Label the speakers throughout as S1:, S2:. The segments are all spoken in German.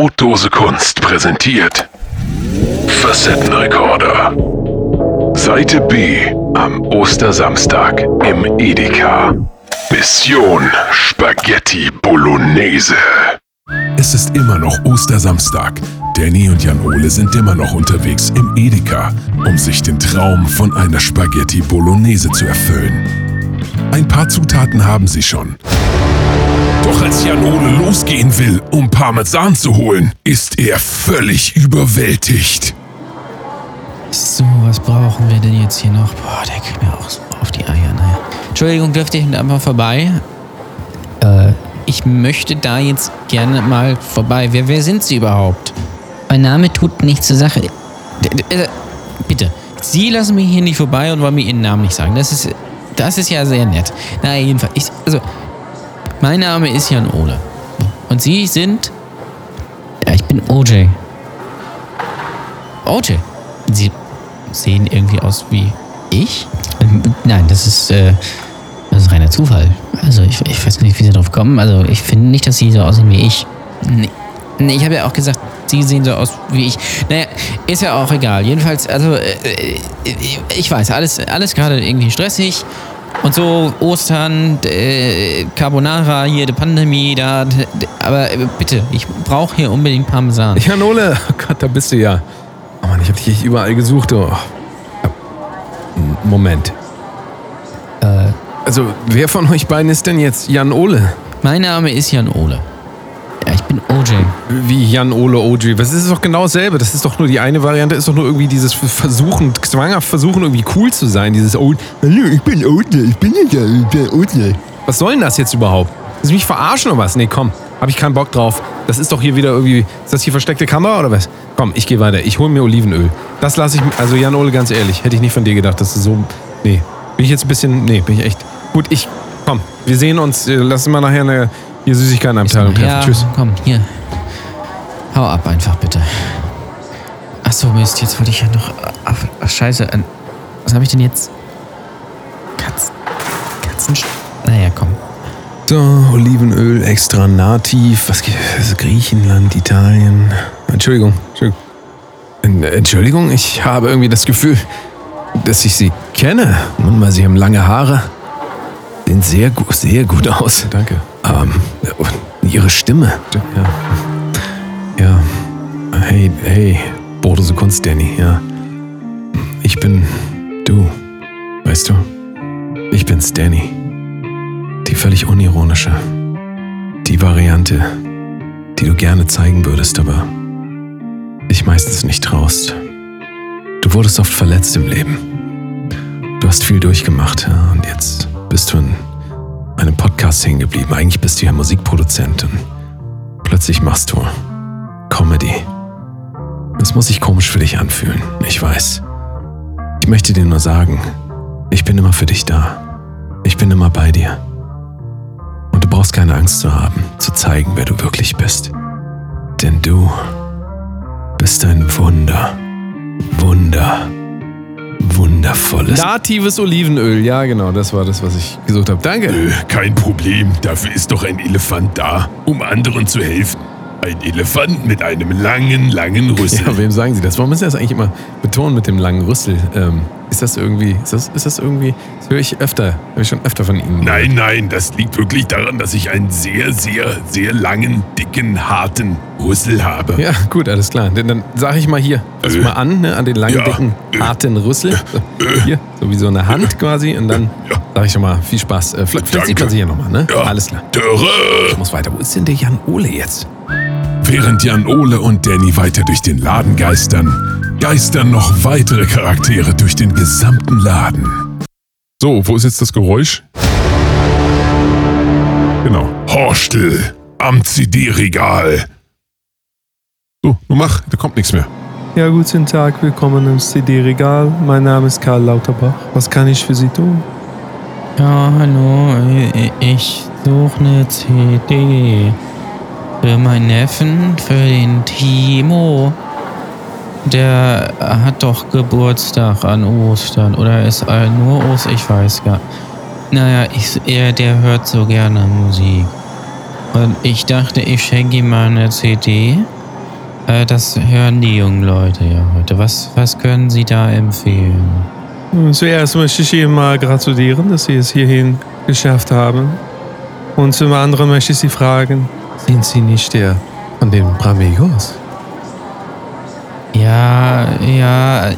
S1: Brotdose Kunst präsentiert Facettenrekorder. Seite B am Ostersamstag im Edeka. Mission Spaghetti Bolognese.
S2: Es ist immer noch Ostersamstag. Danny und Jan-Ole sind immer noch unterwegs im Edeka, um sich den Traum von einer Spaghetti Bolognese zu erfüllen. Ein paar Zutaten haben sie schon. Doch als Jan-Ole losgehen will, um Parmesan zu holen, ist er völlig überwältigt.
S3: So, was brauchen wir denn jetzt hier noch? Boah, der kriegt mir auch so auf die Eier. Naja. Entschuldigung, dürfte ich einfach vorbei? Äh, ich möchte da jetzt gerne mal vorbei. Wer, wer sind Sie überhaupt?
S4: Mein Name tut nichts zur Sache.
S3: Äh, bitte, Sie lassen mich hier nicht vorbei und wollen mir Ihren Namen nicht sagen. Das ist, das ist ja sehr nett. Na, jedenfalls, ich, also, mein Name ist Jan Ole. Und Sie sind
S4: Ja, ich bin OJ.
S3: OJ. Sie sehen irgendwie aus wie ich?
S4: Ähm, Nein, das ist, äh, das ist reiner Zufall. Also ich, ich weiß nicht, wie Sie drauf kommen. Also ich finde nicht, dass Sie so aussehen wie ich.
S3: Nee, nee ich habe ja auch gesagt, Sie sehen so aus wie ich. Naja, ist ja auch egal. Jedenfalls, also, äh, äh, ich weiß, alles, alles gerade irgendwie stressig. Und so, Ostern, äh, Carbonara, hier, die Pandemie, da. Aber äh, bitte, ich brauche hier unbedingt Parmesan.
S5: Janole, oh Gott, da bist du ja. Oh Mann, ich hab dich echt überall gesucht. Oh. Ja. Moment.
S4: Äh,
S5: Also, wer von euch beiden ist denn jetzt Jan Ole?
S3: Mein Name ist Jan Ole.
S4: Ja, ich bin OJ.
S5: Wie Jan Ole OG? Was ist doch genau dasselbe? Das ist doch nur die eine Variante, ist doch nur irgendwie dieses Versuchen, zwanghaft versuchen, irgendwie cool zu sein. Dieses oh, hallo, ich bin OJ, ich bin nicht ich bin OJ. Was soll denn das jetzt überhaupt? Willst du mich verarschen oder was? Nee, komm, hab ich keinen Bock drauf. Das ist doch hier wieder irgendwie. Ist das hier versteckte Kamera oder was? Komm, ich gehe weiter. Ich hole mir Olivenöl. Das lasse ich. Also, Jan Ole, ganz ehrlich, hätte ich nicht von dir gedacht, dass du so. Nee. Bin ich jetzt ein bisschen. Nee, bin ich echt. Gut, ich. Komm, wir sehen uns. äh, Lass uns mal nachher eine hier Süßigkeitenabteilung treffen.
S3: Ja,
S5: Tschüss.
S3: komm, hier. Hau ab einfach, bitte. Ach so, Mist, jetzt wollte ich ja noch... Ach, ach scheiße. Was habe ich denn jetzt? Katzen... Katzen... Naja, komm.
S5: So, Olivenöl extra nativ. Was gibt es? Griechenland, Italien. Entschuldigung, Entschuldigung. En- Entschuldigung, ich habe irgendwie das Gefühl, dass ich sie kenne. Nun mal, sie haben lange Haare. Sehen sehr sehr gut aus. Danke. Ähm, ihre Stimme. Ja. Ja. Hey, hey, Bordose Kunst, Danny, ja. Ich bin du. Weißt du? Ich bin's, Danny. Die völlig unironische. Die Variante, die du gerne zeigen würdest, aber dich meistens nicht traust. Du wurdest oft verletzt im Leben. Du hast viel durchgemacht ja, und jetzt bist du in einem Podcast hängen geblieben. Eigentlich bist du ja Musikproduzent und plötzlich machst du Comedy. Das muss sich komisch für dich anfühlen, ich weiß. Ich möchte dir nur sagen, ich bin immer für dich da. Ich bin immer bei dir. Und du brauchst keine Angst zu haben, zu zeigen, wer du wirklich bist. Denn du bist ein Wunder. Wunder. Wundervolles. Natives Olivenöl, ja genau, das war das, was ich gesucht habe. Danke.
S2: Äh, kein Problem, dafür ist doch ein Elefant da, um anderen zu helfen. Ein Elefant mit einem langen, langen Rüssel.
S5: Ja, wem sagen Sie das? Warum müssen Sie das eigentlich immer betonen mit dem langen Rüssel? Ähm, ist das irgendwie, ist das, ist das irgendwie, das höre ich öfter, höre ich schon öfter von Ihnen.
S2: Nein, nein, das liegt wirklich daran, dass ich einen sehr, sehr, sehr langen, dicken, harten Rüssel habe.
S5: Ja, gut, alles klar. Denn dann sage ich mal hier, fass
S2: Äh.
S5: mal an, ne, an den langen,
S2: Ja.
S5: dicken,
S2: Äh.
S5: harten Rüssel. So, hier, so wie so eine Hand quasi. Und dann
S2: Ja.
S5: sage ich schon mal, viel Spaß. Äh, vielleicht vielleicht sieht man sich ja nochmal, ne?
S2: Ja.
S5: Alles klar.
S2: Dörre!
S5: Ich muss weiter. Wo ist denn der Jan Ole jetzt?
S2: Während Jan Ole und Danny weiter durch den Laden geistern, geistern noch weitere Charaktere durch den gesamten Laden. So, wo ist jetzt das Geräusch? Genau. Horstel am CD-Regal. So, nun mach, da kommt nichts mehr.
S6: Ja, guten Tag, willkommen im CD-Regal. Mein Name ist Karl Lauterbach. Was kann ich für Sie tun?
S3: Ja, hallo, ich- ich suche eine CD für meinen Neffen, für den Timo. Der hat doch Geburtstag an Ostern oder ist nur Ostern, ich weiß gar Naja, ich, er, der hört so gerne Musik. Und ich dachte, ich schenke ihm mal eine CD Äh, das hören die jungen Leute ja heute. Was, was können Sie da empfehlen?
S5: Zuerst möchte ich Ihnen mal gratulieren, dass Sie es hierhin geschafft haben. Und zum anderen möchte ich Sie fragen, sind Sie nicht der von den Bramigos?
S3: Ja, ja,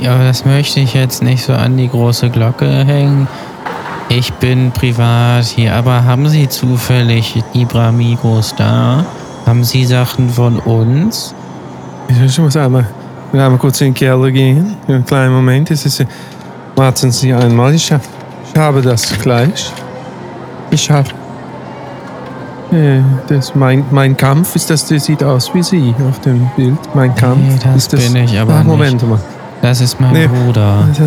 S3: ja, das möchte ich jetzt nicht so an die große Glocke hängen. Ich bin privat hier, aber haben Sie zufällig die Bramigos da? Haben Sie Sachen von uns?
S5: Ich muss einmal, einmal kurz in den Keller gehen. Einen kleinen Moment. Es ist, warten Sie einmal. Ich, ich habe das gleich. Ich habe. Äh, das mein, mein Kampf ist das, das sieht aus wie Sie auf dem Bild. Mein Kampf.
S3: Nee, das
S5: ist das,
S3: bin ich aber
S5: Ah, Moment
S3: nicht.
S5: mal.
S3: Das ist mein
S5: Nee.
S3: Bruder.
S5: Also,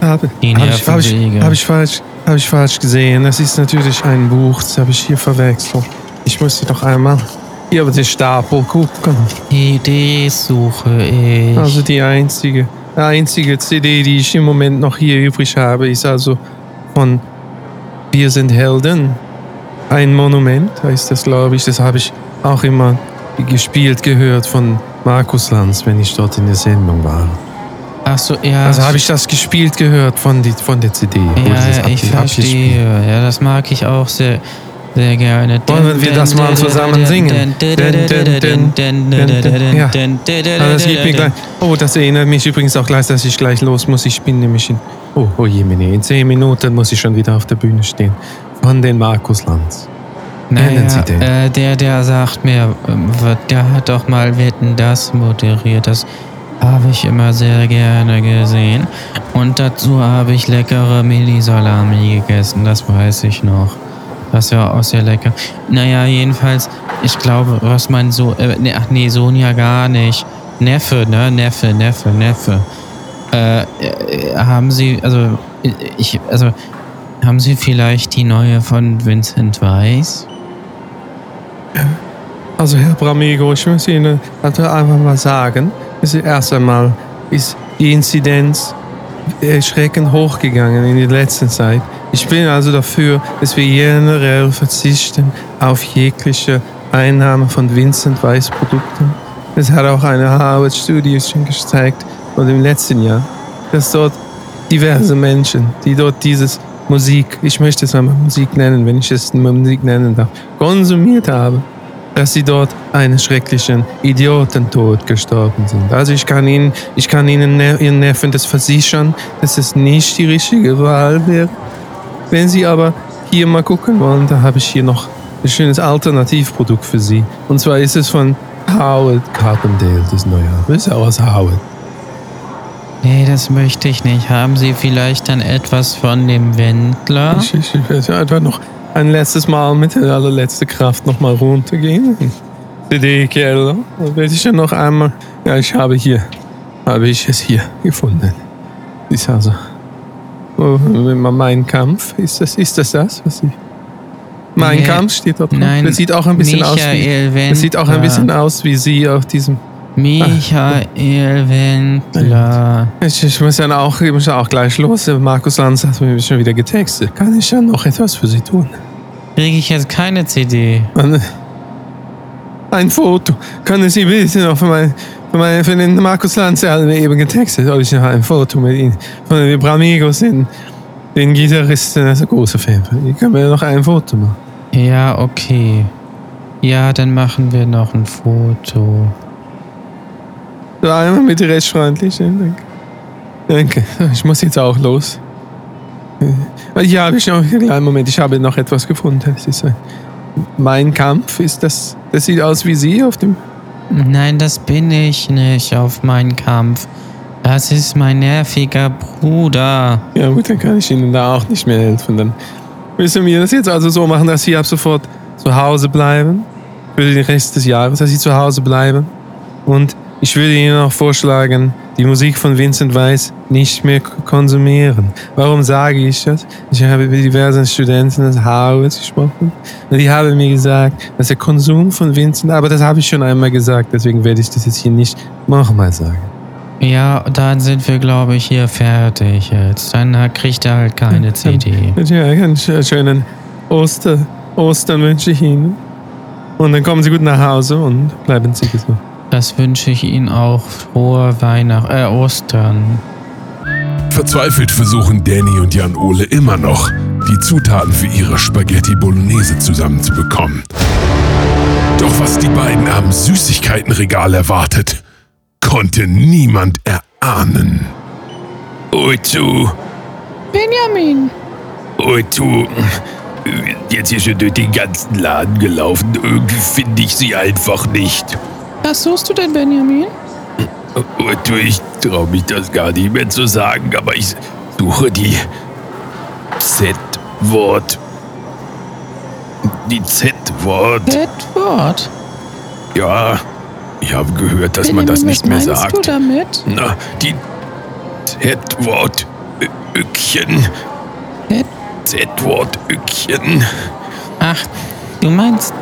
S5: habe hab ich, hab ich, hab ich, falsch, hab ich falsch gesehen. Das ist natürlich ein Buch. Das habe ich hier verwechselt. Ich musste doch einmal hier über den Stapel gucken.
S3: CDs suche ich.
S5: Also die einzige, die einzige CD, die ich im Moment noch hier übrig habe, ist also von Wir sind Helden. Ein Monument heißt das, glaube ich. Das habe ich auch immer gespielt gehört von Markus Lanz, wenn ich dort in der Sendung war.
S3: Ach so, ja.
S5: Also habe ich das gespielt gehört von, die, von der CD.
S3: Ja, ich verstehe. Ja, das mag ich auch sehr, sehr gerne.
S5: Wollen wir das mal zusammen singen? Ja. Ah, das gibt mir gleich. Oh, das erinnert mich übrigens auch gleich, dass ich gleich los muss. Ich bin nämlich in. Oh, oh je, in zehn Minuten muss ich schon wieder auf der Bühne stehen. Von den Markus Lanz. Kennen Sie den?
S3: Äh, der, der sagt mir, ähm, der hat doch mal Wetten das moderiert. Das habe ich immer sehr gerne gesehen. Und dazu habe ich leckere Mini-Salami gegessen, das weiß ich noch. Das war auch sehr lecker. Naja, jedenfalls, ich glaube, was mein so, äh, ne, ach nee, Sohn ja gar nicht. Neffe, ne? Neffe, Neffe, Neffe. Äh, äh, haben Sie, also, ich, also, haben Sie vielleicht die neue von Vincent Weiss?
S5: Also, Herr Bramigo, ich muss Ihnen also einfach mal sagen: dass Erst einmal ist die Inzidenz erschreckend hochgegangen in der letzten Zeit. Ich bin also dafür, dass wir generell verzichten auf jegliche Einnahme von Vincent Weiss Produkten. Es hat auch eine Harvard-Studie schon gezeigt und im letzten Jahr, dass dort diverse Menschen, die dort dieses Musik, ich möchte es einmal Musik nennen, wenn ich es Musik nennen darf, konsumiert haben, dass sie dort einen schrecklichen Idiotentod gestorben sind. Also ich kann Ihnen, ich kann Ihnen ne, Ihren Neffen das versichern, dass es nicht die richtige Wahl wäre. Wenn Sie aber hier mal gucken wollen, da habe ich hier noch ein schönes Alternativprodukt für Sie. Und zwar ist es von Howard Carpendale, das neue. Das ist auch aus Howard.
S3: Nee, das möchte ich nicht. Haben Sie vielleicht dann etwas von dem Wendler?
S5: Ich, ich, ich werde einfach noch ein letztes Mal mit der allerletzte Kraft noch mal runtergehen. CD-Keller. Werde ich ja noch einmal. Ja, ich habe hier, habe ich es hier gefunden. Ist also. Oh, mein Kampf, ist das, ist das das, was ich. Mein
S3: Nee,
S5: Kampf steht dort drauf.
S3: nein,
S5: Das sieht auch ein bisschen aus wie.
S3: Michael
S5: Das sieht auch ein
S3: Wendler.
S5: bisschen aus wie Sie auf diesem.
S3: Michael Wendler.
S5: Ich, ich muss dann auch, ich muss ja auch gleich los. Markus Lanz hat mir schon wieder getextet. Kann ich ja noch etwas für Sie tun?
S3: Kriege ich jetzt keine CD?
S5: Ein, ein Foto. Können Sie bitte noch für, mein, für, mein, für den Markus Lanz, der hat mir eben getextet, ob ich noch ein Foto mit Ihnen von den Bramigos, den, den Gitarristen, das ist ein großer Fan Ihnen. Können wir noch ein Foto machen?
S3: Ja, okay. Ja, dann machen wir noch ein Foto.
S5: So einmal mit recht freundlich. ja, Danke. Danke. Ich muss jetzt auch los. Äh, Ja, habe ich noch einen kleinen Moment. Ich habe noch etwas gefunden. Es ist ein, mein Kampf. Ist das? Das sieht aus wie Sie auf dem.
S3: Nein, das bin ich nicht auf meinen Kampf. Das ist mein nerviger Bruder.
S5: Ja gut, dann kann ich Ihnen da auch nicht mehr helfen. Dann müssen wir das jetzt also so machen, dass Sie ab sofort zu Hause bleiben. Für den Rest des Jahres, dass Sie zu Hause bleiben. Und ich würde Ihnen auch vorschlagen, die Musik von Vincent Weiss nicht mehr konsumieren. Warum sage ich das? Ich habe mit diversen Studenten aus Harvard gesprochen und die haben mir gesagt, dass der Konsum von Vincent, aber das habe ich schon einmal gesagt, deswegen werde ich das jetzt hier nicht nochmal sagen.
S3: Ja, dann sind wir, glaube ich, hier fertig jetzt. Dann kriegt er halt keine CD.
S5: Ja, einen sch- schönen Oster, Ostern wünsche ich Ihnen. Und dann kommen Sie gut nach Hause und bleiben Sie gesund.
S3: Das wünsche ich Ihnen auch. Frohe Weihnachten, äh, Ostern.
S2: Verzweifelt versuchen Danny und Jan Ole immer noch, die Zutaten für ihre Spaghetti Bolognese zusammenzubekommen. Doch was die beiden am Süßigkeitenregal erwartet, konnte niemand erahnen.
S7: Otto,
S3: Benjamin.
S7: Otto, jetzt hier schon durch den ganzen Laden gelaufen. Irgendwie finde ich sie einfach nicht.
S3: Was suchst du denn, Benjamin?
S7: Otto, ich traue mich das gar nicht mehr zu sagen, aber ich suche die Z-Wort. Die Z-Wort.
S3: Edward.
S7: Ja, ich habe gehört, dass man das nicht mehr
S3: was
S7: sagt.
S3: du damit?
S7: Na, die Z-Wort. Öckchen.
S3: Z-
S7: Z-Wort. Öckchen.
S3: Ach, du meinst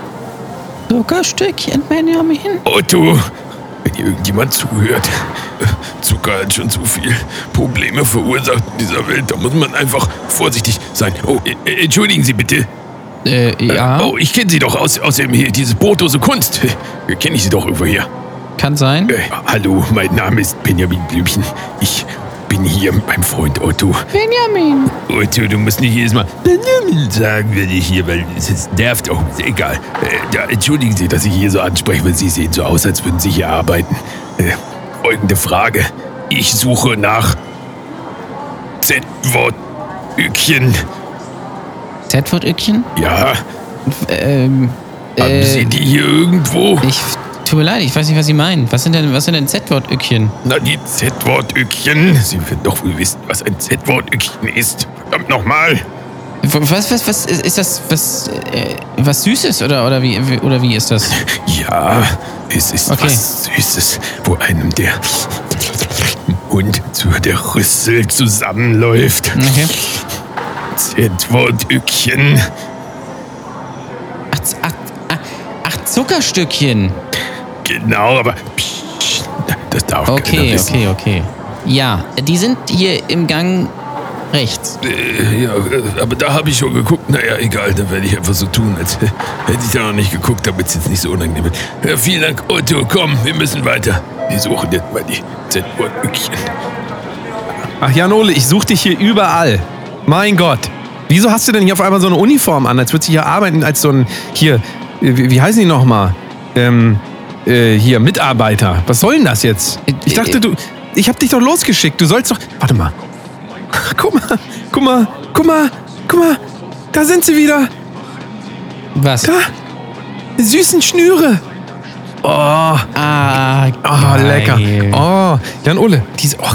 S3: Zuckerstückchen, Benjamin?
S7: Otto, wenn hier irgendjemand zuhört, Zucker hat schon zu viel Probleme verursacht in dieser Welt. Da muss man einfach vorsichtig sein. Oh, äh, äh, entschuldigen Sie bitte.
S3: Äh, ja,
S7: Oh, ich kenne Sie doch aus, aus dem hier, diese brotlose Kunst. Äh, Kenne ich Sie doch irgendwoher.
S3: kann sein.
S7: Äh, hallo, mein Name ist Benjamin Blümchen. Ich bin hier mit meinem Freund Otto.
S3: Benjamin.
S7: Otto, du musst nicht jedes Mal Benjamin sagen, wenn ich hier, weil es ist- nervt auch. Egal. Äh, ja, entschuldigen Sie, dass ich hier so anspreche, weil Sie sehen so aus, als würden Sie hier arbeiten. Äh, folgende Frage. Ich suche nach Z-Wort-Ückchen.
S3: Z-Wort-Öckchen?
S7: Ja,
S3: Ähm,
S7: haben
S3: äh,
S7: Sie die hier irgendwo?
S3: ich, tut mir leid, ich weiß nicht, was Sie meinen. Was sind denn, was sind denn Z-Wort-Öckchen?
S7: Na, die Z-Wort-Ückchen. Sie werden doch wohl wissen, was ein Z-Wort-Ückchen ist. Verdammt nochmal.
S3: Was, was, was, ist das, was, äh, was Süßes oder, oder wie, oder wie ist das?
S7: Ja, es ist
S3: Okay.
S7: was Süßes, wo einem der Mund zu der Rüssel zusammenläuft.
S3: Okay.
S7: Z-Wort-Ückchen.
S3: Ach, ach, ach Zuckerstückchen.
S7: Genau, aber psst, das darf keiner
S3: Okay,
S7: wissen.
S3: okay, okay. Ja, die sind hier im Gang rechts.
S7: Äh, ja, äh, aber da habe ich schon geguckt. Naja, egal, dann werde ich einfach so tun, als hätte ich da noch nicht geguckt, damit es jetzt nicht so unangenehm wird. Ja, vielen Dank, Otto. Komm, wir müssen weiter. Wir suchen jetzt mal die Z-Wort-Ückchen.
S5: Ach Jan Ole, ich suche dich hier überall. Mein Gott. Wieso hast du denn hier auf einmal so eine Uniform an, als würdest du hier arbeiten als so ein, hier, wie, wie heißen die nochmal? Ähm, äh, hier, Mitarbeiter. Was soll denn das jetzt? Ich dachte, du, ich hab dich doch losgeschickt. Du sollst doch, warte mal. Guck mal, guck mal, guck mal, guck mal. Da sind sie wieder.
S3: Was?
S5: Da. Die süßen Schnüre. Oh,
S3: Ah, geil.
S5: lecker. Oh, Jan Ole, diese, oh,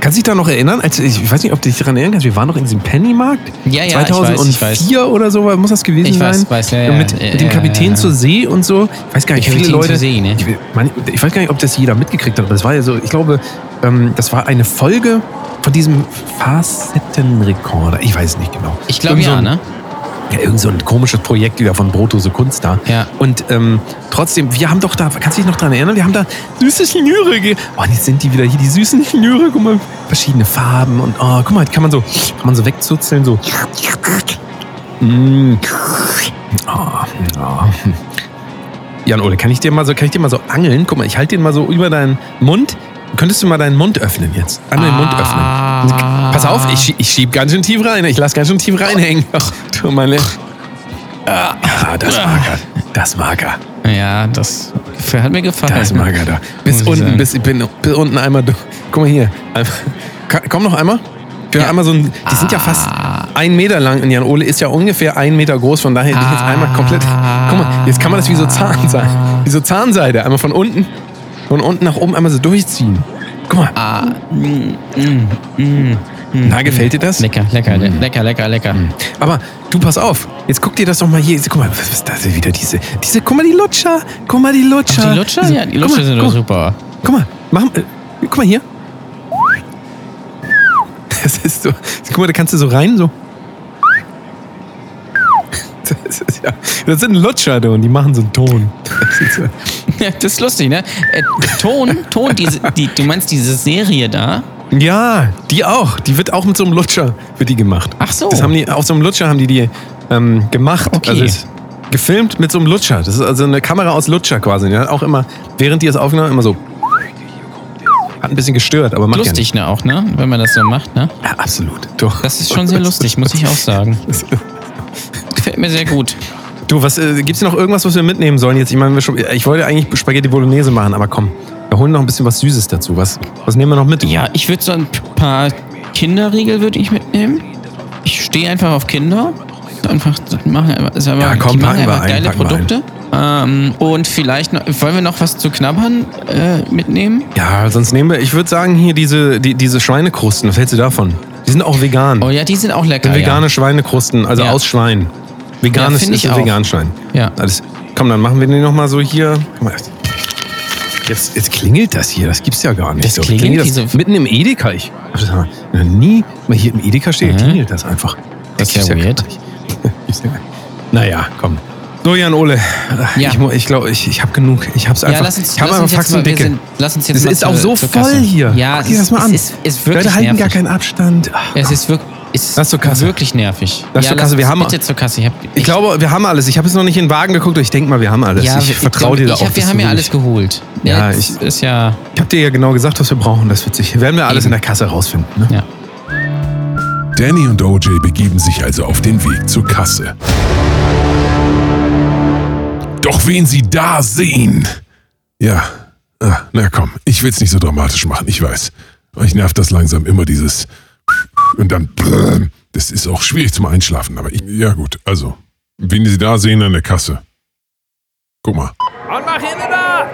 S5: kannst du dich da noch erinnern? Als, ich weiß nicht, ob du dich daran erinnern kannst, wir waren noch in diesem Pennymarkt.
S3: Ja, ja, ich weiß,
S5: 2004
S3: ich weiß.
S5: oder so muss das gewesen
S3: Ich weiß,
S5: sein.
S3: weiß, ja, ja.
S5: Mit, mit dem Kapitän zur See und so. Ich weiß gar nicht, viele Leute.
S3: See, ne?
S5: ich, man, ich weiß gar nicht, ob das jeder mitgekriegt hat, aber das war ja so, ich glaube, ähm, das war eine Folge von diesem Facettenrekorder. Ich weiß es nicht genau.
S3: Ich glaube
S5: so
S3: ja, ne?
S5: Ja, irgend so ein komisches Projekt wieder von Brotose Kunst da.
S3: Ja.
S5: Und ähm, trotzdem, wir haben doch da, kannst du dich noch dran erinnern? Wir haben da süße Schnüre. Oh, jetzt sind die wieder hier, die süßen Schnüre. Guck mal, verschiedene Farben und oh, guck mal, kann man so, kann man so wegzuzeln, so. Mm. Oh, oh. Jan Ole, kann ich dir mal so, kann ich dir mal so angeln? Guck mal, ich halte den mal so über deinen Mund. Könntest du mal deinen Mund öffnen jetzt? Einmal den Mund öffnen.
S3: Ah.
S5: Pass auf, ich, ich schieb ganz schön tief rein. Ich lass ganz schön tief reinhängen. Ach, du meine. Ah, das mag er. Das mag er.
S3: Ja, das hat mir gefallen.
S5: Das mag er da. Bis unten, bis, ich bin, bis unten einmal durch. Guck mal hier. Komm noch einmal.
S3: Ja.
S5: einmal so ein, die sind ja fast ein Meter lang und Jan Ole ist ja ungefähr ein Meter groß, von daher ich jetzt einmal komplett. Guck mal, jetzt kann man das wie so Zahnseide. Wie so Zahnseide. Einmal von unten, von unten nach oben einmal so durchziehen. Guck mal.
S3: Ah, mm, mm, mm.
S5: Na, gefällt dir das?
S3: Lecker, lecker, le- lecker, lecker, lecker.
S5: Aber du, pass auf. Jetzt guck dir das doch mal hier. Guck mal, was ist das denn wieder? Diese, diese, guck mal, die Lutscher. Guck mal, die Lutscher.
S3: Die Lutscher? Ja, die Lutscher
S5: mal,
S3: sind doch super.
S5: Guck mal, mach, äh, guck mal hier. Das ist so. Guck mal, da kannst du so rein, so. Ja, das sind Lutscher, du, und die machen so einen Ton. Das ist so,
S3: Ja, das ist lustig, ne? Äh, Ton, Ton, diese, die, du meinst diese Serie da?
S5: ja, die auch. Die wird auch mit so einem Lutscher wird die gemacht.
S3: Ach so.
S5: Das haben die, auf so einem Lutscher haben die die ähm, gemacht.
S3: Okay.
S5: Also gefilmt mit so einem Lutscher. Das ist also eine Kamera aus Lutscher quasi. Die hat auch immer, während die es aufgenommen hat, immer so. Hat ein bisschen gestört, aber macht
S3: Lustig, ne, auch, ne? Wenn man das so macht, ne?
S5: Ja. Ja, absolut. Du.
S3: Das ist schon sehr lustig, muss ich auch sagen. Gefällt mir sehr gut.
S5: Du, was äh, gibt's noch irgendwas, was wir mitnehmen sollen jetzt? Ich meine, wir schon, ich wollte eigentlich Spaghetti Bolognese machen, aber komm, wir holen noch ein bisschen was Süßes dazu. Was, was nehmen wir noch mit?
S3: Ja, ich würde so ein paar Kinderriegel würde ich mitnehmen. Ich stehe einfach auf Kinder. Einfach machen, ist aber,
S5: Ja, komm,
S3: die machen einfach
S5: ein,
S3: geile
S5: wir
S3: Produkte. Ähm, und vielleicht noch, wollen wir noch was zu knabbern äh, mitnehmen?
S5: Ja, sonst nehmen wir, ich würde sagen, hier diese, die, diese Schweinekrusten. Was hältst du davon? Die sind auch vegan.
S3: Oh ja, die sind auch lecker.
S5: Sind vegane Schweinekrusten, also
S3: Ja.
S5: aus Schwein. Veganes
S3: find
S5: ist ein
S3: auch.
S5: Veganschwein.
S3: Ja.
S5: Alles. Komm, dann machen wir den nochmal so hier. Jetzt, jetzt klingelt das hier, das gibt's ja gar nicht.
S3: Das
S5: so.
S3: klingelt,
S5: das mitten im Edeka. Ich hab das noch nie mal hier im Edeka steht,
S3: Mhm.
S5: klingelt das einfach.
S3: Das ist ja weird.
S5: gar ja gar. Naja, komm. So, Jan Ole.
S3: Ja.
S5: Ich, mu- ich glaube, ich, ich habe genug. Ich hab's einfach.
S3: Ja, lass uns,
S5: ich habe einfach Faxen
S3: mal,
S5: dicke.
S3: sind, lass uns jetzt
S5: Es
S3: mal
S5: ist auch
S3: zur-
S5: so voll hier.
S3: Ja,
S5: Guck
S3: es
S5: dir das
S3: ist,
S5: mal an.
S3: es ist, ist wirklich
S5: Leute halten gar
S3: nervig.
S5: keinen Abstand. Ach.
S3: Es ist wirklich, ist
S5: Lass zur Kasse.
S3: wirklich nervig.
S5: Lass
S3: ja,
S5: zur Kasse. Wir haben-
S3: bitte zur Kasse. Ich, hab,
S5: Ich glaube, wir haben alles. Ich habe jetzt noch nicht in den Wagen geguckt, aber ich denke mal, wir haben alles.
S3: ja,
S5: ich vertraue dir da
S3: ich
S5: auch.
S3: Wir haben ja alles geholt.
S5: Ja,
S3: Jetzt
S5: ich-
S3: ist ja.
S5: Ich habe dir ja genau gesagt, was wir brauchen. Das wird sich. Werden wir alles
S3: Eben.
S5: in der Kasse rausfinden. Ne?
S3: Ja.
S2: Danny und OJ begeben sich also auf den Weg zur Kasse. Doch wen sie da sehen! Ja, ah, na komm, ich will's nicht so dramatisch machen, ich weiß. Euch nervt das langsam immer dieses und dann das ist auch schwierig zum Einschlafen, aber ich, ja gut, also, wen sie da sehen an der Kasse. Guck mal.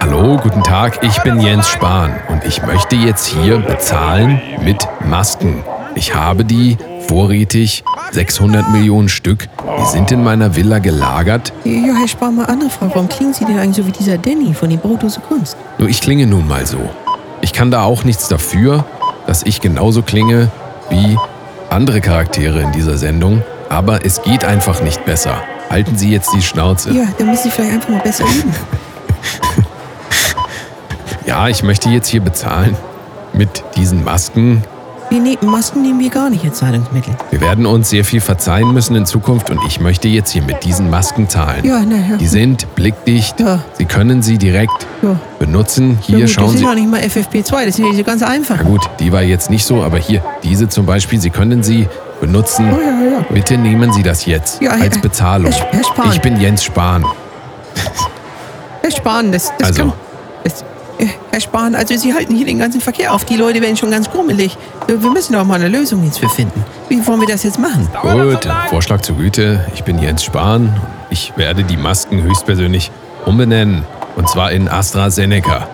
S5: Hallo, guten Tag. Ich bin Jens Spahn und ich möchte jetzt hier bezahlen mit Masken. Ich habe die vorrätig 600 Millionen Stück. Die sind in meiner Villa gelagert.
S8: Ja, Herr Spahn, mal andere Frage. Warum klingen Sie denn eigentlich so wie dieser Danny von den Brotdose Kunst?
S5: Nur ich klinge nun mal so. Ich kann da auch nichts dafür, dass ich genauso klinge wie andere Charaktere in dieser Sendung. Aber es geht einfach nicht besser. Halten Sie jetzt die Schnauze.
S8: Ja, dann müssen Sie vielleicht einfach mal besser üben.
S5: Ja, ich möchte jetzt hier bezahlen mit diesen Masken.
S8: Wir ne Masken nehmen wir gar nicht als Zahlungsmittel.
S5: Wir werden uns sehr viel verzeihen müssen in Zukunft und ich möchte jetzt hier mit diesen Masken zahlen.
S8: Ja, na ja.
S5: Die sind blickdicht.
S8: Ja.
S5: Sie können sie direkt
S8: Ja.
S5: benutzen.
S8: Ja,
S5: Hier
S8: gut,
S5: schauen
S8: das ist
S5: Sie.
S8: ja nicht mal FFP2, das ist ja ganz einfach.
S5: Na gut, die war jetzt nicht so, aber hier, diese zum Beispiel, Sie können sie benutzen.
S8: Oh, ja, ja.
S5: Bitte nehmen Sie das jetzt
S8: Ja,
S5: als Bezahlung.
S8: Herr- Herr Spahn.
S5: Ich bin Jens Spahn.
S8: Herr Spahn, das, das
S5: Also.
S8: kann... Das, Herr Spahn, also Sie halten hier den ganzen Verkehr auf. Die Leute werden schon ganz grummelig. Äh, Wir müssen doch mal eine Lösung jetzt für finden. Wie wollen wir das jetzt machen?
S5: Gut, Vorschlag zur Güte. Ich bin Jens Spahn. Ich werde die Masken höchstpersönlich umbenennen. Und zwar in AstraZeneca.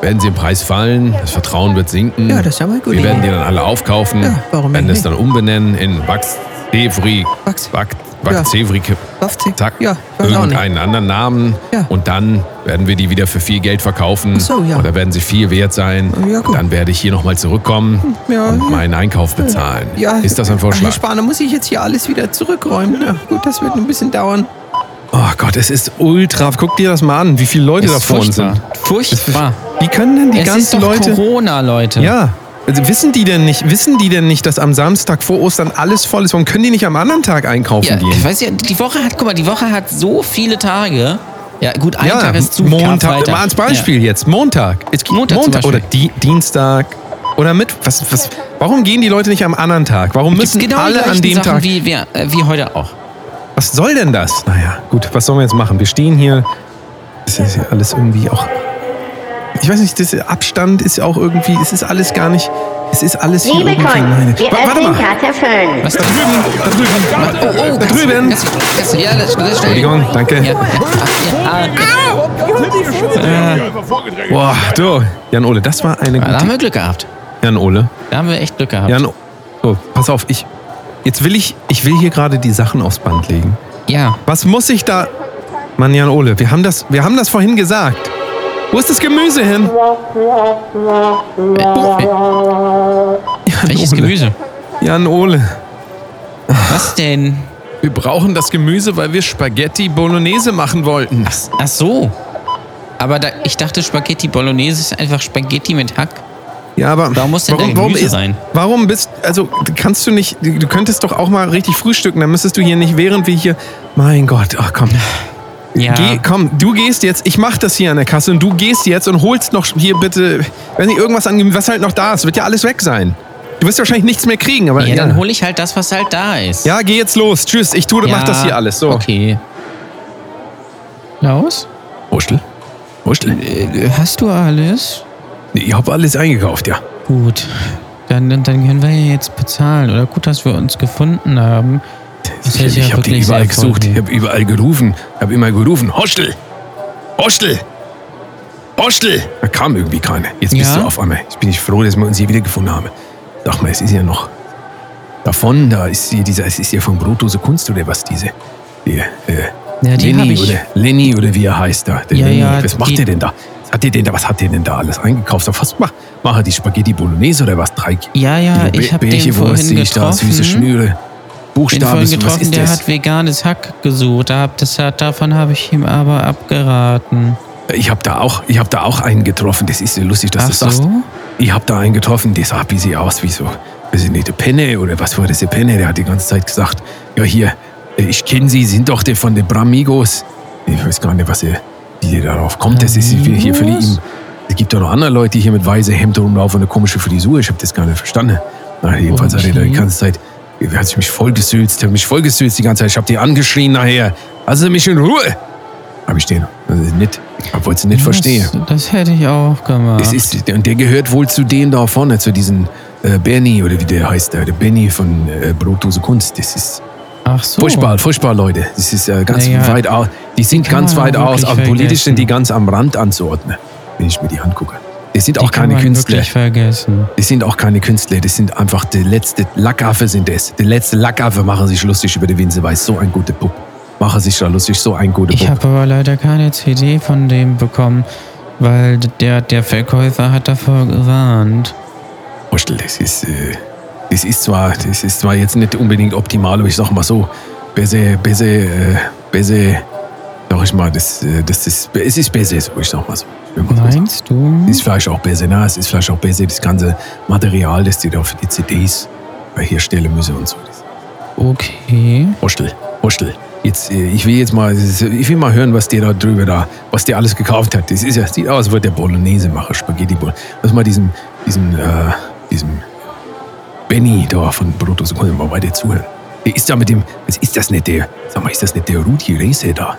S5: Werden sie im Preis fallen, das Vertrauen wird sinken.
S8: Ja, das ist ja mal gute
S5: Wir werden die dann alle aufkaufen,
S8: Ja, warum
S5: werden es dann umbenennen in Vaxevri,
S8: Vax-
S5: Vax, Vaxevri,
S8: Wafze?
S5: Zack,
S8: Ja,
S5: irgendeinen anderen Namen.
S8: Ja.
S5: Und dann werden wir die wieder für viel Geld verkaufen.
S8: Ach so, ja.
S5: Oder werden sie viel wert sein.
S8: Ja, gut.
S5: dann werde ich hier nochmal zurückkommen
S8: Ja,
S5: und
S8: ja.
S5: meinen Einkauf bezahlen.
S8: Ja,
S5: Ist das ein
S8: Herr
S5: Vorschlag?
S8: Spahn, dann muss ich jetzt hier alles wieder zurückräumen. Ja, gut, das wird ein bisschen dauern.
S5: Oh Gott, es ist ultra. Guck dir das mal an, wie viele Leute da
S3: Ist
S5: vor uns
S3: furchtbar.
S5: sind.
S3: Furchtbar.
S5: Wie können denn die
S3: es ist
S5: ganzen
S3: doch
S5: Leute.
S3: Corona, Leute.
S5: Ja. Also wissen die denn nicht, wissen die denn nicht, dass am Samstag vor Ostern alles voll ist? Warum können die nicht am anderen Tag einkaufen
S3: Ja,
S5: gehen?
S3: ich weiß ja, die Woche hat, guck mal, die Woche hat so viele Tage. Ja, gut, ein
S5: ja,
S3: Tag ist zu
S5: Montag, mal als Beispiel jetzt. Montag. Es gibt
S3: Montag zum
S5: oder. Di Dienstag oder mit. Was, was, warum gehen die Leute nicht am anderen Tag? Warum
S3: Ja.
S5: Müssen
S3: genau
S5: alle an dem
S3: Sachen
S5: Tag?
S3: Wie, wie, äh, wie heute auch.
S5: Was soll denn das? Naja, gut, was sollen wir jetzt machen? Wir stehen hier. Das ist ja alles irgendwie auch. Ich weiß nicht, der Abstand ist ja auch irgendwie. Es ist alles gar nicht. Es ist alles hier
S9: Liebe
S5: irgendwie. Nein.
S9: wir
S5: Wa- Warte
S9: öffnen
S5: mal.
S9: Kartoffeln.
S3: Was
S5: Da drüben, da drüben.
S3: Oh, oh,
S5: Da drüben.
S3: Das, das, ja, das, das.
S5: Entschuldigung, danke.
S3: Ja, ah, ja.
S5: Boah, du. Jan Ole, das war eine
S3: Da haben
S5: gute.
S3: wir Glück gehabt.
S5: Jan Ole.
S3: Da haben wir echt Glück gehabt.
S5: Jan. So, pass auf, ich. Jetzt will ich. Ich will hier gerade die Sachen aufs Band legen.
S3: Ja.
S5: Was muss ich da. Mann, Jan Ole, wir haben das, wir haben das vorhin gesagt. Wo ist das Gemüse hin? Jan
S3: Welches
S5: Ole.
S3: Gemüse?
S5: Jan Ole.
S3: Was denn?
S5: Wir brauchen das Gemüse, weil wir Spaghetti Bolognese machen wollten.
S3: Ach so. Aber da, ich dachte, Spaghetti Bolognese ist einfach Spaghetti mit Hack.
S5: Ja, aber
S3: Warum muss denn da Gemüse
S5: ist,
S3: rein?
S5: Warum bist also kannst du nicht du könntest doch auch mal richtig frühstücken, dann müsstest du hier nicht während wir hier Mein Gott, ach komm.
S3: Ja.
S5: Geh, komm, du gehst jetzt, ich mach das hier an der Kasse und du gehst jetzt und holst noch hier bitte, wenn nicht irgendwas an, was halt noch da ist, wird ja alles weg sein. Du wirst wahrscheinlich nichts mehr kriegen, aber
S4: Ja,
S5: ja.
S4: dann hole ich halt das, was halt da ist.
S5: Ja, geh jetzt los. Tschüss, ich tue, mach das hier alles. So.
S4: Okay. Klaus?
S5: Wurstel. Wurstel.
S3: Äh, Hast du alles?
S5: Ich habe alles eingekauft, ja.
S3: Gut. Dann, dann, dann können wir ja jetzt bezahlen. Oder gut, dass wir uns gefunden haben. Das
S5: ich
S3: ja
S5: ich habe die überall gesucht. Ich habe überall gerufen. Ich habe immer gerufen. Hostel! Hostel! Hostel! Da kam irgendwie keiner. Jetzt bist
S3: Ja?
S5: du auf einmal. Jetzt bin ich froh, dass wir uns hier wieder gefunden haben. Sag mal, es ist ja noch davon, da ist hier dieser, es ist ja von Brotdose Kunst oder was, diese, die, äh,
S3: Ja, die
S5: Lenny oder Lenny oder wie er heißt da. Der
S3: Ja,
S5: Lenny.
S3: ja,
S5: was macht der denn da? Was hat der denn da? Was hat der denn da alles eingekauft? Auf Was mach, machen die Spaghetti Bolognese oder was? Drei
S3: Ja, ja, ich habe den vorhin
S5: ich da, süße
S3: getroffen.
S5: Schnüre, Buchstaben,
S3: vorhin
S5: was
S3: getroffen,
S5: ist
S3: der
S5: das?
S3: hat veganes Hack gesucht. Das, hat- davon habe ich ihm aber abgeraten.
S5: Ich habe da auch, ich habe da auch einen getroffen. Das ist so lustig, dass
S3: Ach
S5: du das sagst.
S3: so?
S5: Ich habe da einen getroffen, der sah ein bisschen aus wie so, weiß ich nicht, Penne oder was war das, der Penne, der hat die ganze Zeit gesagt, ja hier, ich kenne Sie, sind doch der von den Bramigos. Ich weiß gar nicht, was er, wie der darauf kommt. Das ist hier verliehen.
S3: Bramigos?
S5: Es gibt doch noch andere Leute, die hier mit weißem Hemd rumlaufen und eine komische Frisur. Ich habe das gar nicht verstanden. Na, jedenfalls hat er da die
S3: Okay.
S5: ganze Zeit, er hat mich vollgesülzt, hat mich vollgesülzt die ganze Zeit. Ich habe die angeschrien nachher. Sie mich in Ruhe. Habe ich den. Also nicht, ich wollte es nicht.
S3: Das, das hätte ich auch gemacht.
S5: Das ist, und der gehört wohl zu denen da vorne, zu diesen äh, Benny oder wie der heißt da, der Benny von äh, Brotdose Kunst. Das ist
S3: Ach so.
S5: furchtbar, furchtbar, Leute. Das ist äh, ganz
S3: Naja,
S5: weit aus. Die sind ganz weit aus, aber politisch sind die ganz am Rand anzuordnen, wenn ich mir die angucke. Das sind
S3: Die
S5: auch keine Künstler.
S3: vergessen.
S5: Das sind auch keine Künstler, das sind einfach die letzte Lackaffe sind das. Die letzte Lackaffe machen sich lustig über die Winse, weiß so ein guter Pup. Machen sich da lustig, so ein guter
S3: Ich
S5: Pup.
S3: habe aber leider keine CD von dem bekommen, weil der, der Verkäufer hat davor gewarnt.
S5: Hostel, das ist, äh, das ist zwar, das ist zwar jetzt nicht unbedingt optimal, aber ich sag mal so, besser, besser, äh, besser, sag ich mal, das, äh, das ist, es ist besser, so, ich sag mal so.
S3: Meinst du?
S5: Ist vielleicht auch besser, na, es ist vielleicht auch besser, das ganze Material, das die da für die CDs herstellen müssen und so.
S3: Okay.
S5: Hostel, Hostel. Jetzt, äh, ich will jetzt mal, ich will mal hören, was der da drüber da, was der alles gekauft hat. Das ist ja, sieht aus, als würde der Bolognese machen, Spaghetti Bolognese. Lass mal diesen, diesen, äh, diesem Benny da von Brutus Kunde mal weiter zuhören. Der ist da mit dem, was ist das nicht der, sag mal, ist das nicht der Rudi Rese da?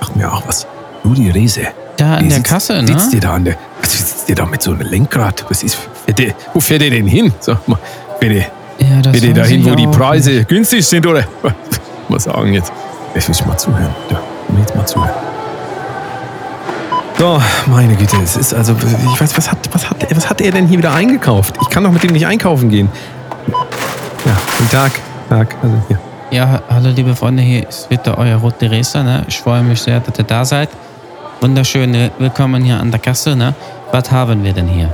S5: Die sagt mir auch was. Rudi Rese.
S3: Da an
S5: Die
S3: der
S5: sitzt-
S3: Kasse, ne?
S5: Sitzt der da an der, was sitzt der da mit so einem Lenkrad? Was ist, fährt der, wo fährt der denn hin? Sag mal, fährt der,
S3: Ja, das
S5: fährt
S3: weiß
S5: dahin,
S3: ich
S5: wo die Preise
S3: nicht.
S5: günstig sind, oder? Was sagen jetzt? Ich will mal zuhören. Ja, ich jetzt mal zuhören. So, meine Güte, es ist also, ich weiß, was hat, was hat, was hat er denn hier wieder eingekauft? Ich kann doch mit dem nicht einkaufen gehen. Ja, guten Tag. Tag, also hier.
S3: Ja, hallo liebe Freunde, hier ist wieder euer Rote Racer, ne? Ich freue mich sehr, dass ihr da seid. Wunderschön, äh, willkommen hier an der Kasse, ne? Was haben wir denn hier?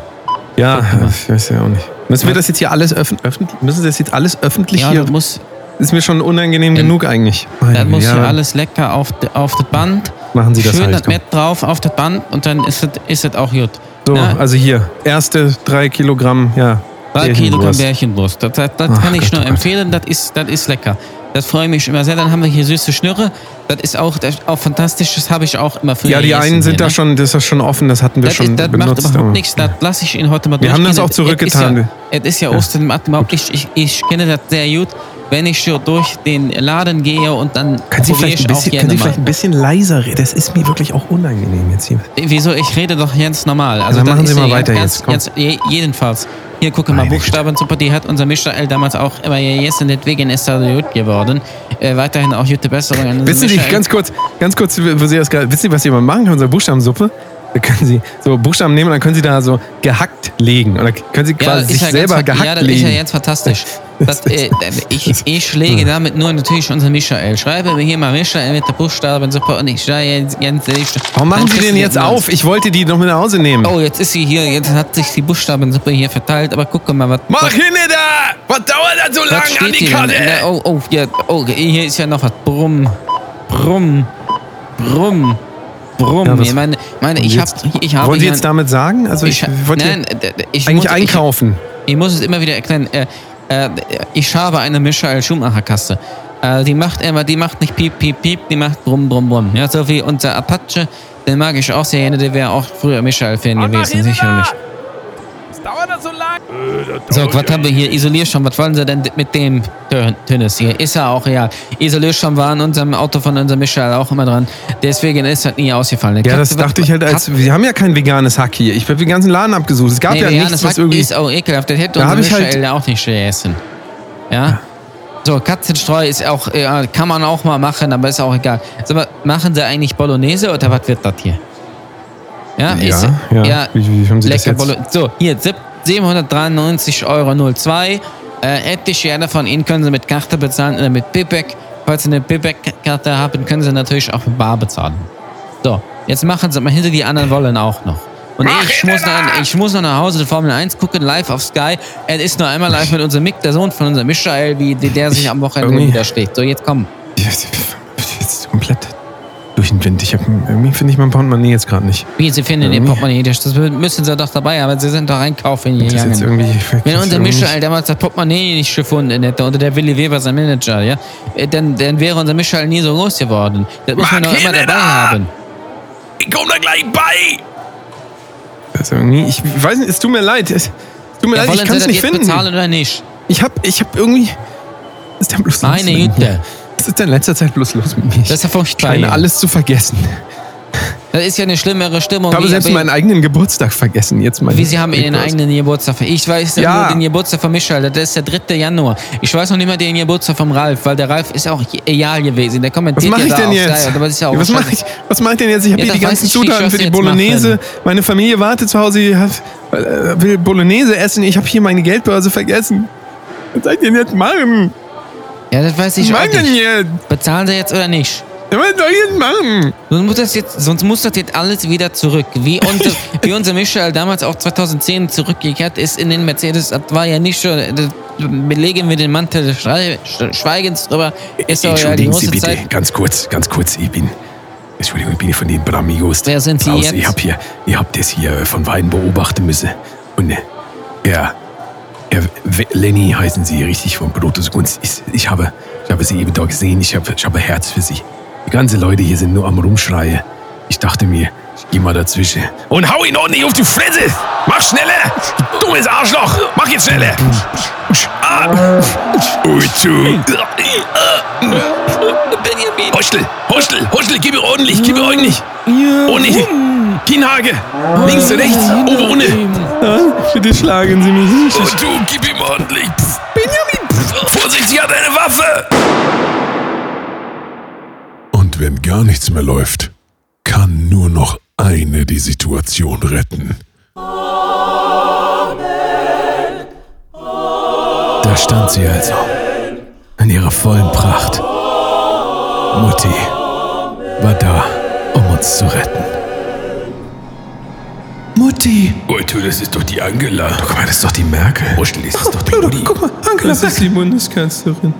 S5: Ja, ich weiß ja auch nicht. Müssen wir das jetzt hier alles öffentlich, müssen wir das jetzt alles öffentlich
S3: Ja,
S5: hier?
S3: das muss,
S5: Ist mir schon unangenehm genug eigentlich. Meine
S3: das muss
S5: Güte,
S3: hier
S5: ja,
S3: alles lecker auf, de- auf das Band.
S5: Machen Sie das
S3: Schön
S5: halt,
S3: das
S5: komm.
S3: Met drauf auf das Band und dann ist es ist es auch gut.
S5: So,
S3: ne?
S5: also hier, erste drei Kilogramm, ja.
S3: Drei Kilogramm
S5: Bärchenwurst.
S3: Das, das, das
S5: Ach
S3: kann ich
S5: Gott,
S3: nur
S5: oh
S3: empfehlen. Das ist, das ist lecker. Das freue ich mich immer sehr. Dann haben wir hier süße Schnürre. Das ist auch, das ist auch fantastisch. Das habe ich auch immer früher
S5: Ja, die einen sind
S3: hier,
S5: da
S3: ne?
S5: schon, das ist schon offen, das hatten wir
S3: Das,
S5: schon
S3: ist, das macht
S5: benutzt.
S3: überhaupt
S5: aber-
S3: nichts. Das lasse ich Ihnen heute mal
S5: Wir haben das auch
S3: Es
S5: zurückgetan.
S3: ist ja, es ist ja Ostern, macht überhaupt nicht. Ich, ich kenne das sehr gut. Wenn ich so durch den Laden gehe und dann
S5: Können Sie, vielleicht
S3: ich
S5: ein bisschen, können Sie vielleicht ein bisschen leiser reden? Das ist mir wirklich auch unangenehm jetzt hier.
S3: Wieso? Ich rede doch ganz normal. Also
S5: dann machen
S3: ist
S5: Sie mal weiter
S3: ganz,
S5: jetzt.
S3: Ganz, je- jedenfalls. Hier, gucke mal, Buchstabensuppe, die hat unser Michael damals auch immer gegessen, deswegen ist er gut geworden. Äh, weiterhin auch gute Besserung an
S5: Wissen Sie, ganz kurz, ganz kurz, wo Sie das gerade, wissen Sie, was Sie mal machen können, unsere Buchstabensuppe? Da können Sie so Buchstaben nehmen und dann können Sie da so gehackt legen. Oder können Sie quasi sich
S3: ja
S5: selber
S3: ganz,
S5: gehackt
S3: Ja, das
S5: legen.
S3: ist ja jetzt fantastisch. Das, äh, ich, ich lege damit nur natürlich unser Michael. Schreibe mir hier mal Michael mit der Buchstabensuppe und ich schreibe jetzt ganz nicht.
S5: Warum machen Sie den jetzt auf? Ich wollte die noch mit nach Hause nehmen.
S3: Oh, jetzt ist sie hier, jetzt hat sich die Buchstabensuppe hier verteilt, aber guck mal, was.
S5: Mach
S3: was,
S5: hin da! Was dauert das so lange an die? Karte?
S3: Oh, oh, ja, oh, hier ist ja noch was. Brumm, brumm, brumm, brumm.
S5: Ja, was-
S3: ich meine, meine ich, hab,
S5: jetzt-
S3: ich habe
S5: Wollen Sie jetzt damit sagen? Also ich,
S3: ich,
S5: wollte
S3: nein, äh, ich
S5: eigentlich
S3: muss,
S5: einkaufen.
S3: Ich, ich muss es immer wieder erklären. Äh, äh, ich habe eine Michael Schumacher Kasse. Äh, die macht immer, die macht nicht piep, piep, piep, die macht brumm, brumm, brumm. Ja, so wie unser Apache, den mag ich auch sehr gerne, der wäre auch früher Michael-Fan gewesen, sicherlich. So, was haben wir hier? Isolierschirm, was wollen Sie denn mit dem Tön- Tönnes hier? Ist ja auch real. Isolierschirm war in unserem Auto von unserem Michael auch immer dran. Deswegen ist das nie ausgefallen.
S5: Ja, das dachte ich halt als. Wir haben ja kein veganes Hack hier. Ich habe den ganzen Laden abgesucht. Es gab
S3: Nee,
S5: ja
S3: veganes
S5: nichts, was
S3: Hack
S5: irgendwie.
S3: ist auch ekelhaft. Das hätte
S5: Da
S3: unser Michael
S5: halt-
S3: ja auch nicht gegessen. Ja? So, Katzenstreu ist auch, ja, kann man auch mal machen, aber ist auch egal. Sag mal, machen Sie eigentlich Bolognese oder was wird das hier? Ja,
S5: Ja,
S3: ist,
S5: ja. Wie- wie haben Sie das
S3: lecker
S5: jetzt?
S3: Bolo- So, hier, sieb- 793,02 Euro. Äh, hätte ich gerne von Ihnen, können Sie mit Karte bezahlen oder mit Payback. Falls Sie eine Payback-Karte haben, können Sie natürlich auch mit Bar bezahlen. So, jetzt machen Sie mal hinter die anderen wollen auch noch. Und ich muss, noch, ich muss noch nach Hause die Formel 1 gucken, live auf Sky. Er ist nur einmal live mit unserem Mick, der Sohn von unserem Michael, wie der sich am Wochenende widersteht. So, jetzt komm.
S5: Jetzt jetzt komplett den Wind. Ich hab, irgendwie finde ich mein Portemonnaie jetzt gerade nicht.
S3: Wie, Sie finden Ihr
S5: Irgendwie-
S3: Portemonnaie, das das müssen Sie doch dabei, aber Sie sind doch einkaufen
S5: Das ist jetzt irgendwie.
S3: Wenn unser Michael damals das Portemonnaie nicht gefunden hätte oder der Willi Weber sein Manager, ja, äh, dann, dann wäre unser Michael nie so groß geworden. Das muss man doch immer dabei
S7: da!
S3: haben.
S7: Ich komm da gleich bei!
S5: Das ist irgendwie, ich weiß nicht, es tut mir leid. Es tut mir
S3: Ja,
S5: leid, ich kann es
S3: das
S5: nicht
S3: jetzt
S5: finden.
S3: bezahlen oder nicht?
S5: Ich hab, ich hab irgendwie. Ist denn bloß?
S3: Meine? Güte.
S5: Was ist denn in letzter Zeit bloß los mit mir?
S3: Das ist ja furchtbar.
S5: scheine
S3: hier.
S5: alles zu vergessen.
S3: Das ist ja eine schlimmere Stimmung.
S5: Ich habe selbst meinen eigenen Geburtstag vergessen. Jetzt mal.
S3: Wie Sie haben Ihren eigenen Geburtstag. Ich weiß
S5: Ja.
S3: nur den Geburtstag von Michael, das ist der 3. Januar. Ich weiß noch nicht mal den Geburtstag vom Ralf, weil der Ralf ist auch egal gewesen. Der
S5: Was
S3: kommentiert
S5: mache
S3: ja
S5: ich denn jetzt?
S3: Ja
S5: was mache ich, was mach ich denn jetzt? Ich habe
S3: Ja,
S5: hier die ganzen
S3: ich
S5: Zutaten
S3: was
S5: für die Bolognese. Meine Familie wartet zu Hause, äh, will Bolognese essen. Ich habe hier meine Geldbörse vergessen. Was soll ich denn jetzt machen?
S3: Ja, das weiß ich
S5: Was
S3: auch
S5: denn
S3: nicht.
S5: jetzt?
S3: Bezahlen Sie jetzt oder nicht?
S5: Ja, Was soll ich jetzt machen?
S3: Sonst muss das jetzt, sonst muss das jetzt alles wieder zurück. Wie unser, wie unser Michael damals auch 2010 zurückgekehrt ist in den Mercedes. Das war ja nicht schon, das belegen wir den Mantel des Schrei- Schweigens drüber. Ist ja
S7: Entschuldigen
S3: große
S7: Sie bitte,
S3: Zeit.
S7: ganz kurz, ganz kurz, ich bin. Entschuldigung, ich bin hier von den Bramigos.
S3: Wer sind Sie
S7: draußen.
S3: jetzt?
S7: Ich hab hier, habt das hier von Weiden beobachten müssen. Und ja, W- Lenny heißen Sie, richtig, von Brotus Gunst. Ich, ich, habe, ich habe Sie eben da gesehen, ich habe, ich habe Herz für Sie. Die ganzen Leute hier sind nur am Rumschreien. Ich dachte mir, ich geh mal dazwischen. Und hau ihn ordentlich auf die Fresse! Mach schneller! Du dummes Arschloch! Mach jetzt schneller! Ah.
S3: Benjamin.
S7: Hostel, Hostel, Hostel, gib mir ordentlich, gib mir ordentlich. Ordentlich. Kinnhage. Links, rechts, oben, unten.
S5: Bitte schlagen Sie mich nicht.
S7: Und du, gib ihm ordentlich. Benjamin. Vorsicht, sie hat eine Waffe.
S2: Und wenn gar nichts mehr läuft, kann nur noch eine die Situation retten.
S5: Da stand sie also. In ihrer vollen Pracht. Mutti war da, um uns zu retten. Mutti!
S7: Leute, das ist doch die Angela.
S5: Guck mal, das ist doch die Merkel.
S7: Hostel, das ist doch die Mutti.
S5: Guck mal, Angela
S6: Das ist die Bundeskanzlerin.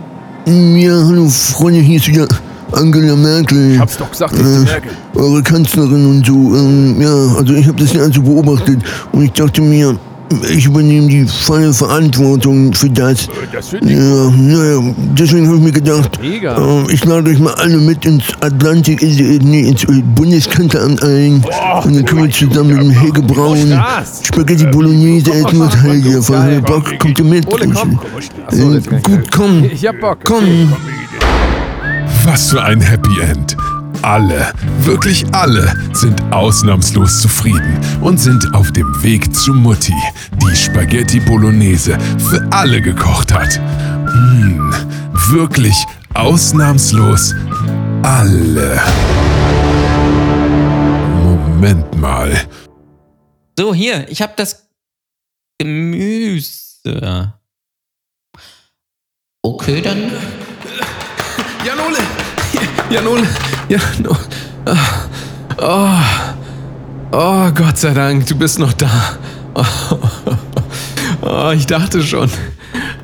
S9: Ja, hallo Freunde, hier ist wieder Angela Merkel.
S7: Hab's doch gesagt, das ist die Merkel.
S9: Eure Kanzlerin und so. Ähm, ja, also ich habe das ja also beobachtet und ich dachte mir, ich übernehme die volle Verantwortung für das.
S7: Das finde
S9: Ja, naja, deswegen habe ich mir gedacht, ähm, ich lade euch mal alle mit ins Atlantik, in, die- nee, ins äh, Bundeskanzleramt ein. und dann können wir zusammen mit dem Helge Braun Spaghetti Bolognese essen mit Helge. Von Helge Bock kommt ihr mit. Äh, gut, komm.
S5: Ich hab Bock.
S9: Komm.
S2: Was für ein Happy End. Alle, wirklich alle, sind ausnahmslos zufrieden und sind auf dem Weg zu Mutti, die Spaghetti Bolognese für alle gekocht hat. Hm, wirklich ausnahmslos alle. Moment mal.
S3: So, hier, ich habe das Gemüse. Okay, dann.
S5: Janole! Janole! Janole! Oh. oh, Gott sei Dank, du bist noch da. Oh, oh, ich dachte schon.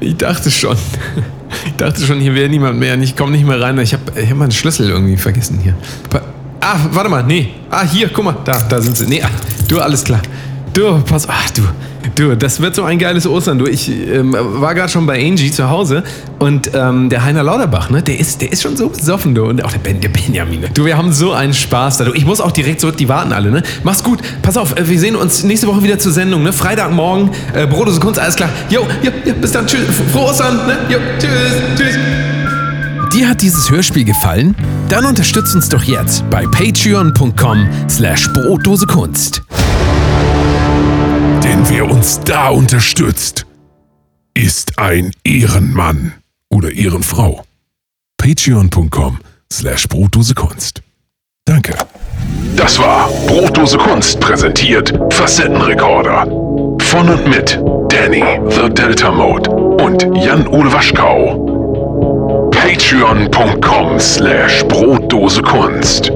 S5: Ich dachte schon. Ich dachte schon, hier wäre niemand mehr ich komme nicht mehr rein. Ich habe hab meinen Schlüssel irgendwie vergessen hier. Ah, warte mal, nee. Ah, hier, guck mal, da, da sind sie. Nee, ah, du, alles klar. Du, pass, ach du. Du, das wird so ein geiles Ostern. Du, ich ähm, war gerade schon bei Angie zu Hause und ähm, der Heiner Lauterbach, ne, der ist, der ist schon so besoffen, du. Und auch der, ben, der Benjamin. ne? Du, wir haben so einen Spaß da. Du. Ich muss auch direkt zurück, die warten alle, ne? Mach's gut. Pass auf, äh, wir sehen uns nächste Woche wieder zur Sendung, ne? Freitagmorgen, äh, Brotose Kunst, alles klar. Jo, jo, jo, bis dann. Tschüss. Frohe Ostern, ne? Jo, tschüss, tschüss. Dir hat dieses Hörspiel gefallen? Dann unterstützt uns doch jetzt bei patreon.com slash brotdosekunst.
S2: Denn wer uns da unterstützt, ist ein Ehrenmann oder Ehrenfrau. Patreon.com slash Brotdosekunst. Danke.
S1: Das war Brotdose Kunst präsentiert Facettenrekorder. Von und mit Danny the Delta Mode und Jan-Ole Waschkau. Patreon.com slash Brotdose Kunst.